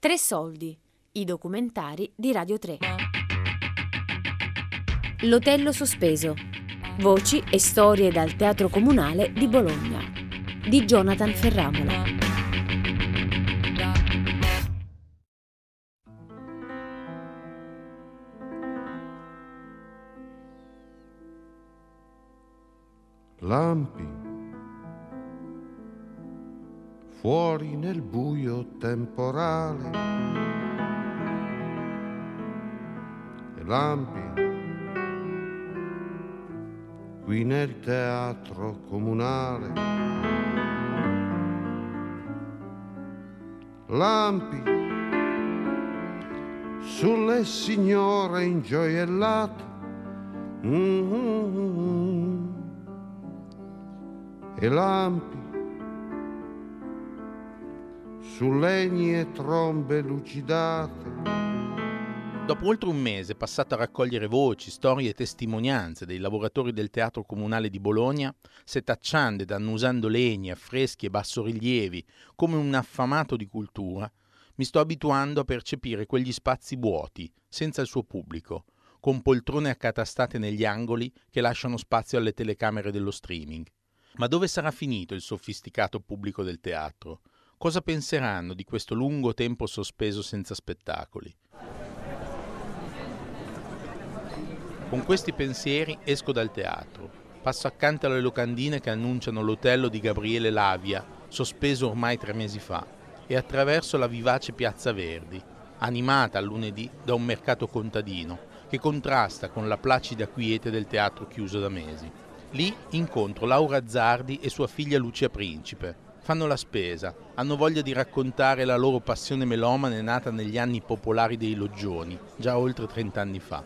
Tre soldi, i documentari di Radio 3. L'Otello sospeso. Voci e storie dal Teatro Comunale di Bologna. Di Jonathan Ferramola. Lampi fuori nel buio temporale. E lampi qui nel teatro comunale. Lampi sulle signore ingioiellate. Mm-hmm. E lampi su legni e trombe lucidate. Dopo oltre un mese passato a raccogliere voci, storie e testimonianze dei lavoratori del Teatro Comunale di Bologna, setacciando ed annusando legni, affreschi e bassorilievi come un affamato di cultura, mi sto abituando a percepire quegli spazi vuoti, senza il suo pubblico, con poltrone accatastate negli angoli che lasciano spazio alle telecamere dello streaming. Ma dove sarà finito il sofisticato pubblico del teatro? Cosa penseranno di questo lungo tempo sospeso senza spettacoli? Con questi pensieri esco dal teatro, passo accanto alle locandine che annunciano l'hotello di Gabriele Lavia, sospeso ormai tre mesi fa, e attraverso la vivace Piazza Verdi, animata lunedì da un mercato contadino che contrasta con la placida quiete del teatro chiuso da mesi. Lì incontro Laura Zardi e sua figlia Lucia Principe, fanno la spesa, hanno voglia di raccontare la loro passione melomane nata negli anni popolari dei loggioni, già oltre 30 anni fa.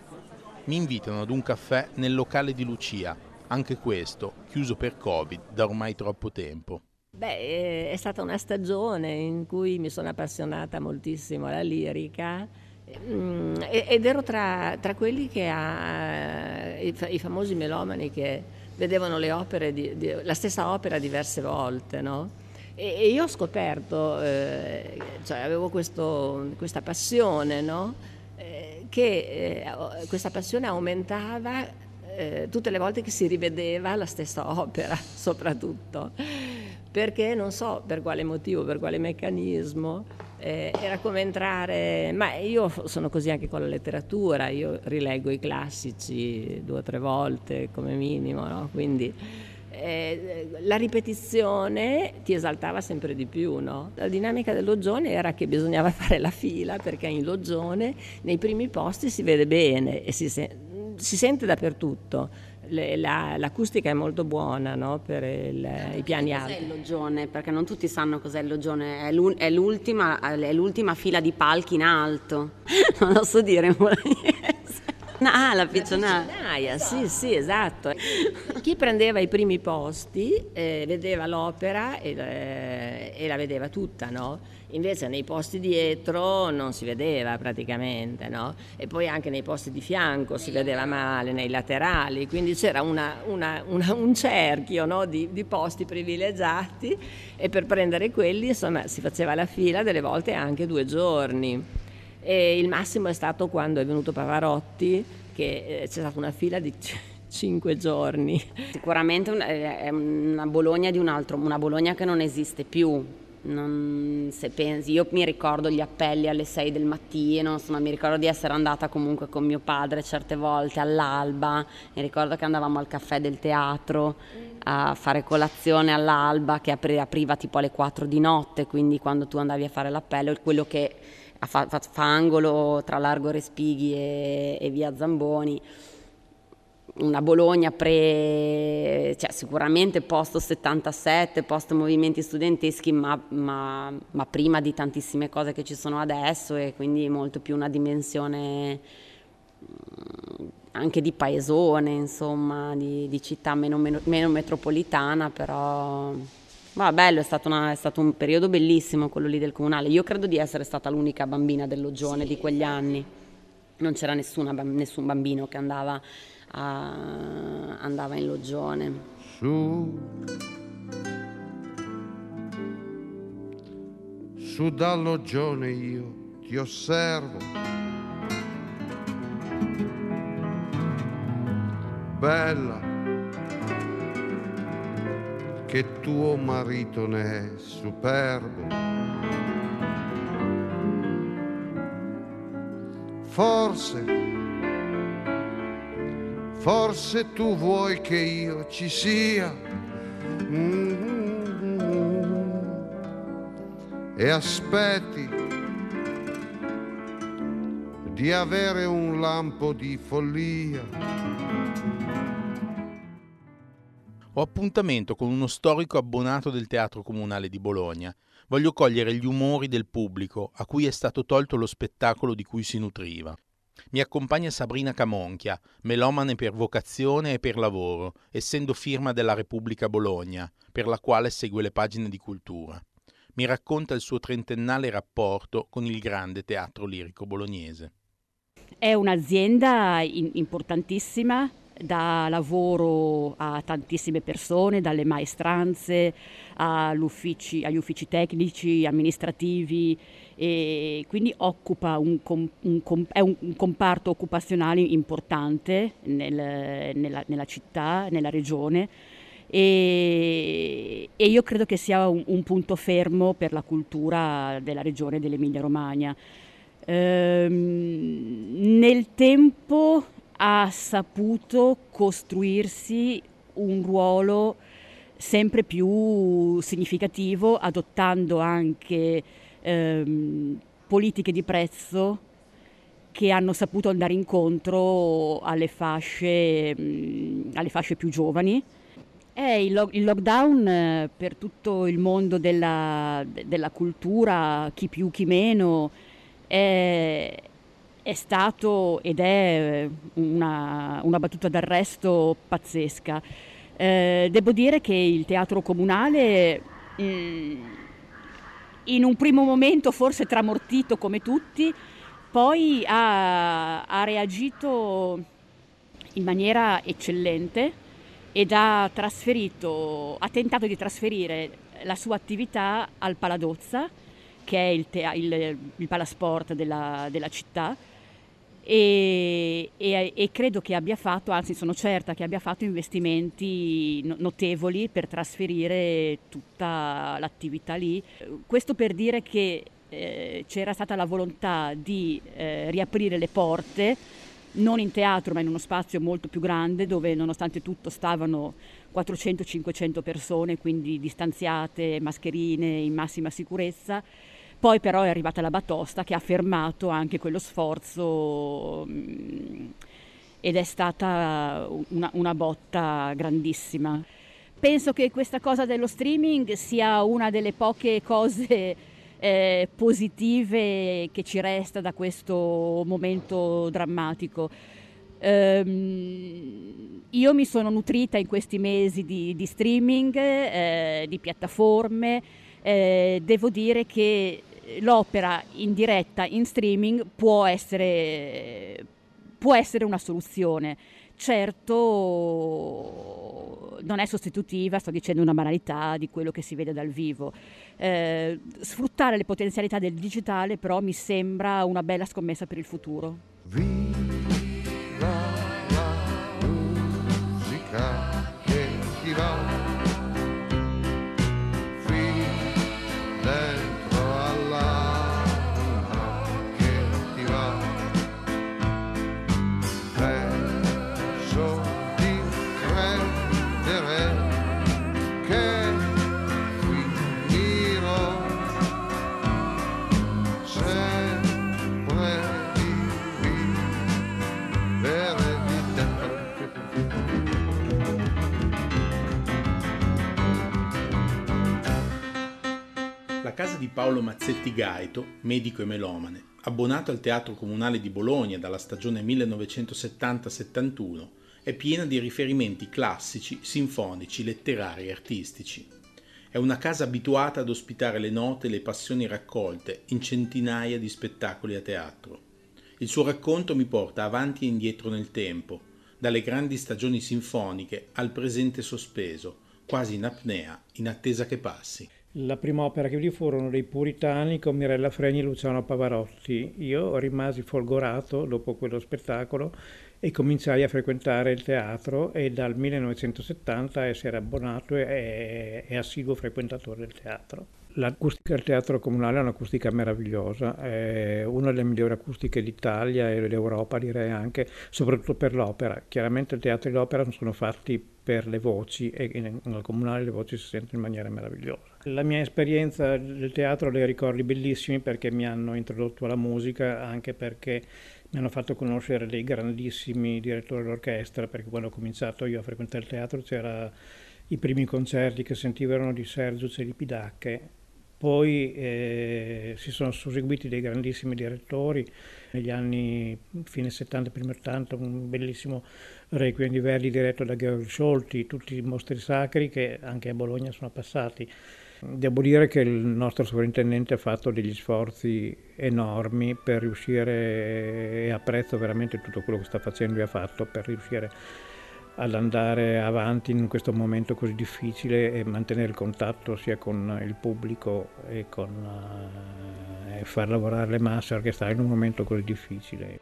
Mi invitano ad un caffè nel locale di Lucia, anche questo chiuso per Covid da ormai troppo tempo. Beh, è stata una stagione in cui mi sono appassionata moltissimo alla lirica mm, ed ero tra, tra quelli che ha i, famosi melomani che vedevano di, di, la stessa opera diverse volte, no? E, io ho scoperto, eh, cioè avevo questo, questa passione, no? eh, che eh, questa passione aumentava eh, tutte le volte che si rivedeva la stessa opera, soprattutto, perché non so per quale motivo, per quale meccanismo, eh, era come entrare, ma io sono così anche con la letteratura, io rileggo i classici due o tre volte come minimo, no? quindi eh, la ripetizione ti esaltava sempre di più. No? La dinamica del loggione era che bisognava fare la fila perché in loggione nei primi posti si vede bene e si, se- si sente dappertutto. Le, la, l'acustica è molto buona no? per il, i piani alti. Cos'è il loggione? Perché non tutti sanno cos'è il loggione, è, l'ultima, è l'ultima fila di palchi in alto. non lo so dire. Ah, la piccionaia. La piccionaia, sì, sì, esatto. Chi prendeva i primi posti eh, vedeva l'opera e, eh, e, la vedeva tutta, no? Invece nei posti dietro non si vedeva praticamente, no? E poi anche nei posti di fianco si vedeva male, nei laterali, quindi c'era una, una, una, un cerchio no? di, di posti privilegiati e per prendere quelli insomma si faceva la fila delle volte anche due giorni. E il massimo è stato quando è venuto Pavarotti, che eh, c'è stata una fila di cinque giorni. Sicuramente è una Bologna di un altro, una Bologna che non esiste più. Non, pensi, io mi ricordo gli appelli alle 6 del mattino, insomma mi ricordo di essere andata comunque con mio padre certe volte all'alba, mi ricordo che andavamo al caffè del teatro a fare colazione all'alba che apriva tipo alle 4 di notte, quindi quando tu andavi a fare l'appello, quello che fa, fa, fa angolo tra Largo Respighi e, e via Zamboni. Una Bologna pre, cioè sicuramente post 77, post movimenti studenteschi, ma, ma, ma, prima di tantissime cose che ci sono adesso e quindi molto più una dimensione mm, anche di paesone, insomma, di, di città meno, meno, meno metropolitana, però ma bello, è stato, una, è stato, un periodo bellissimo quello lì del comunale. Io credo di essere stata l'unica bambina del Loggione sì. di quegli anni. Non c'era nessuna, nessun bambino che andava, a, andava in Loggione. Su, su dal Loggione io ti osservo. Bella, che tuo marito ne è superbo. Forse, forse tu vuoi che io ci sia. Mm-hmm. E aspetti di avere un lampo di follia. Ho appuntamento con uno storico abbonato del Teatro Comunale di Bologna. Voglio cogliere gli umori del pubblico a cui è stato tolto lo spettacolo di cui si nutriva. Mi accompagna Sabrina Camonchia, melomane per vocazione e per lavoro, essendo firma della Repubblica Bologna, per la quale segue le pagine di cultura. Mi racconta il suo trentennale rapporto con il grande teatro lirico bolognese. È un'azienda importantissima, dà lavoro a tantissime persone, dalle maestranze uffici, agli uffici tecnici, amministrativi e quindi occupa un, un, è un comparto occupazionale importante nel, nella, nella città, nella regione e, e, io credo che sia un, un, punto fermo per la cultura della regione dell'Emilia Romagna. Ehm, nel tempo ha saputo costruirsi un ruolo sempre più significativo, adottando anche ehm, politiche di prezzo che hanno saputo andare incontro alle fasce, mh, alle fasce più giovani. Eh, il, lo- il, lockdown eh, per tutto il mondo della, della cultura, chi più chi meno, è, è stato ed è una, una battuta d'arresto pazzesca. Eh, devo dire che il teatro comunale mm, in un primo momento forse tramortito come tutti, poi ha, ha reagito in maniera eccellente ed ha trasferito, ha tentato di trasferire la sua attività al Paladozza, che è il, te- il, il palasport della, della città, e, e, e, credo che abbia fatto, anzi sono certa che abbia fatto investimenti notevoli per trasferire tutta l'attività lì. Questo per dire che eh, c'era stata la volontà di eh, riaprire le porte, non in teatro ma in uno spazio molto più grande dove nonostante tutto stavano 400-500 persone, quindi distanziate, mascherine in massima sicurezza poi però è arrivata la batosta che ha fermato anche quello sforzo mm, ed è stata una, una botta grandissima. Penso che questa cosa dello streaming sia una delle poche cose eh, positive che ci resta da questo momento drammatico. Um, io mi sono nutrita in questi mesi di, di streaming, eh, di piattaforme, eh, devo dire che l'opera in diretta, in streaming, può essere, può essere una soluzione. Certo non è sostitutiva, sto dicendo una banalità di quello che si vede dal vivo. Eh, sfruttare le potenzialità del digitale però mi sembra una bella scommessa per il futuro. Paolo Mazzetti Gaito, medico e melomane, abbonato al Teatro Comunale di Bologna dalla stagione 1970-71, è piena di riferimenti classici, sinfonici, letterari e artistici. È una casa abituata ad ospitare le note e le passioni raccolte in centinaia di spettacoli a teatro. Il suo racconto mi porta avanti e indietro nel tempo, dalle grandi stagioni sinfoniche al presente sospeso, quasi in apnea, in attesa che passi. La prima opera che vidi furono dei Puritani con Mirella Fregni e Luciano Pavarotti. Io rimasi folgorato dopo quello spettacolo e cominciai a frequentare il teatro e dal 1970 essere abbonato e, e assiduo frequentatore del teatro. L'acustica del teatro comunale è un'acustica meravigliosa, è una delle migliori acustiche d'Italia e d'Europa direi anche, soprattutto per l'opera. Chiaramente i teatri d'opera sono fatti per le voci e nel comunale le voci si sentono in maniera meravigliosa. La mia esperienza del teatro dei ricordi bellissimi perché mi hanno introdotto alla musica, anche perché mi hanno fatto conoscere dei grandissimi direttori d'orchestra, perché quando ho cominciato io a frequentare il teatro c'era i primi concerti che sentivano di Sergio Celipidacche poi eh, si sono susseguiti dei grandissimi direttori, negli anni fine 70, primi 80, un bellissimo Requiem di Verdi diretto da Georg Scholti, tutti i mostri sacri che anche a Bologna sono passati. Devo dire che il nostro sovrintendente ha fatto degli sforzi enormi per riuscire, e apprezzo veramente tutto quello che sta facendo e ha fatto per riuscire ad andare avanti in questo momento così difficile e mantenere il contatto sia con il pubblico e, con, uh, e far lavorare le masse orchestrali in un momento così difficile.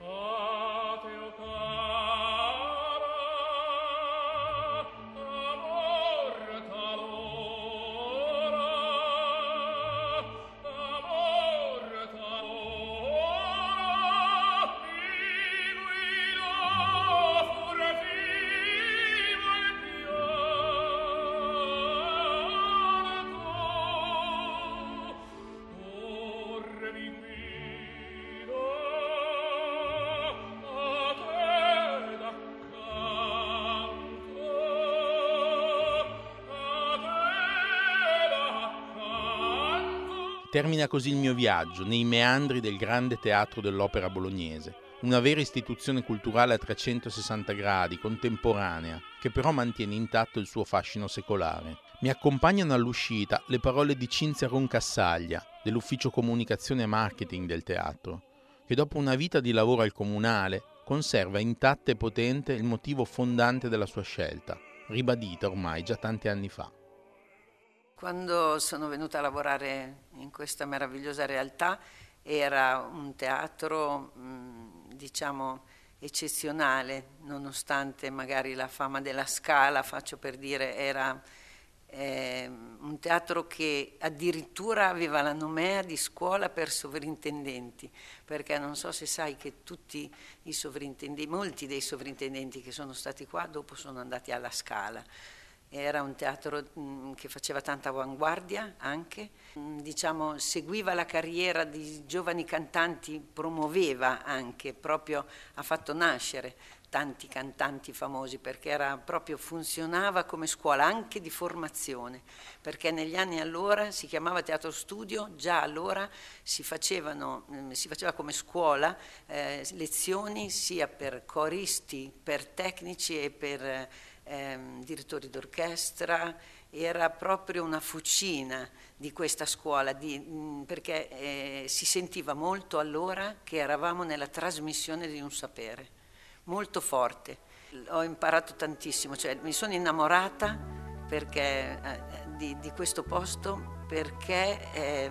Termina così il mio viaggio nei meandri del grande teatro dell'opera bolognese, una vera istituzione culturale a 360 gradi, contemporanea, che però mantiene intatto il suo fascino secolare. Mi accompagnano all'uscita le parole di Cinzia Roncassaglia, dell'ufficio comunicazione e marketing del teatro, che dopo una vita di lavoro al comunale conserva intatta e potente il motivo fondante della sua scelta, ribadita ormai già tanti anni fa. Quando sono venuta a lavorare in questa meravigliosa realtà era un teatro, diciamo, eccezionale, nonostante magari la fama della Scala, faccio per dire, era eh, un teatro che addirittura aveva la nomea di scuola per sovrintendenti, perché non so se sai che tutti i sovrintendenti, molti dei sovrintendenti che sono stati qua dopo sono andati alla Scala era un teatro mh, che faceva tanta avanguardia anche, mh, diciamo, seguiva la carriera di giovani cantanti, promuoveva anche, proprio ha fatto nascere tanti cantanti famosi perché era proprio, funzionava come scuola anche di formazione, perché negli anni allora si chiamava teatro studio, già allora si, facevano, mh, si faceva come scuola eh, lezioni sia per coristi, per tecnici e per ehm, direttori d'orchestra, era proprio una fucina di questa scuola, di, mh, perché eh, si sentiva molto allora che eravamo nella trasmissione di un sapere, molto forte. Ho imparato tantissimo, cioè mi sono innamorata perché, eh, di, di, questo posto perché eh,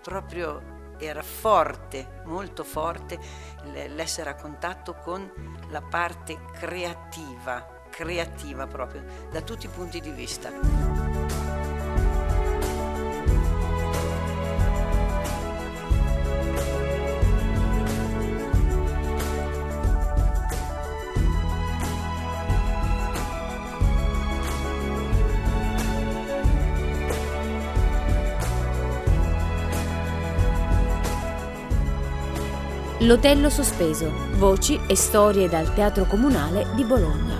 proprio era forte, molto forte l'essere a contatto con la parte creativa creativa proprio, da tutti i punti di vista. L'Otello sospeso, voci e storie dal Teatro Comunale di Bologna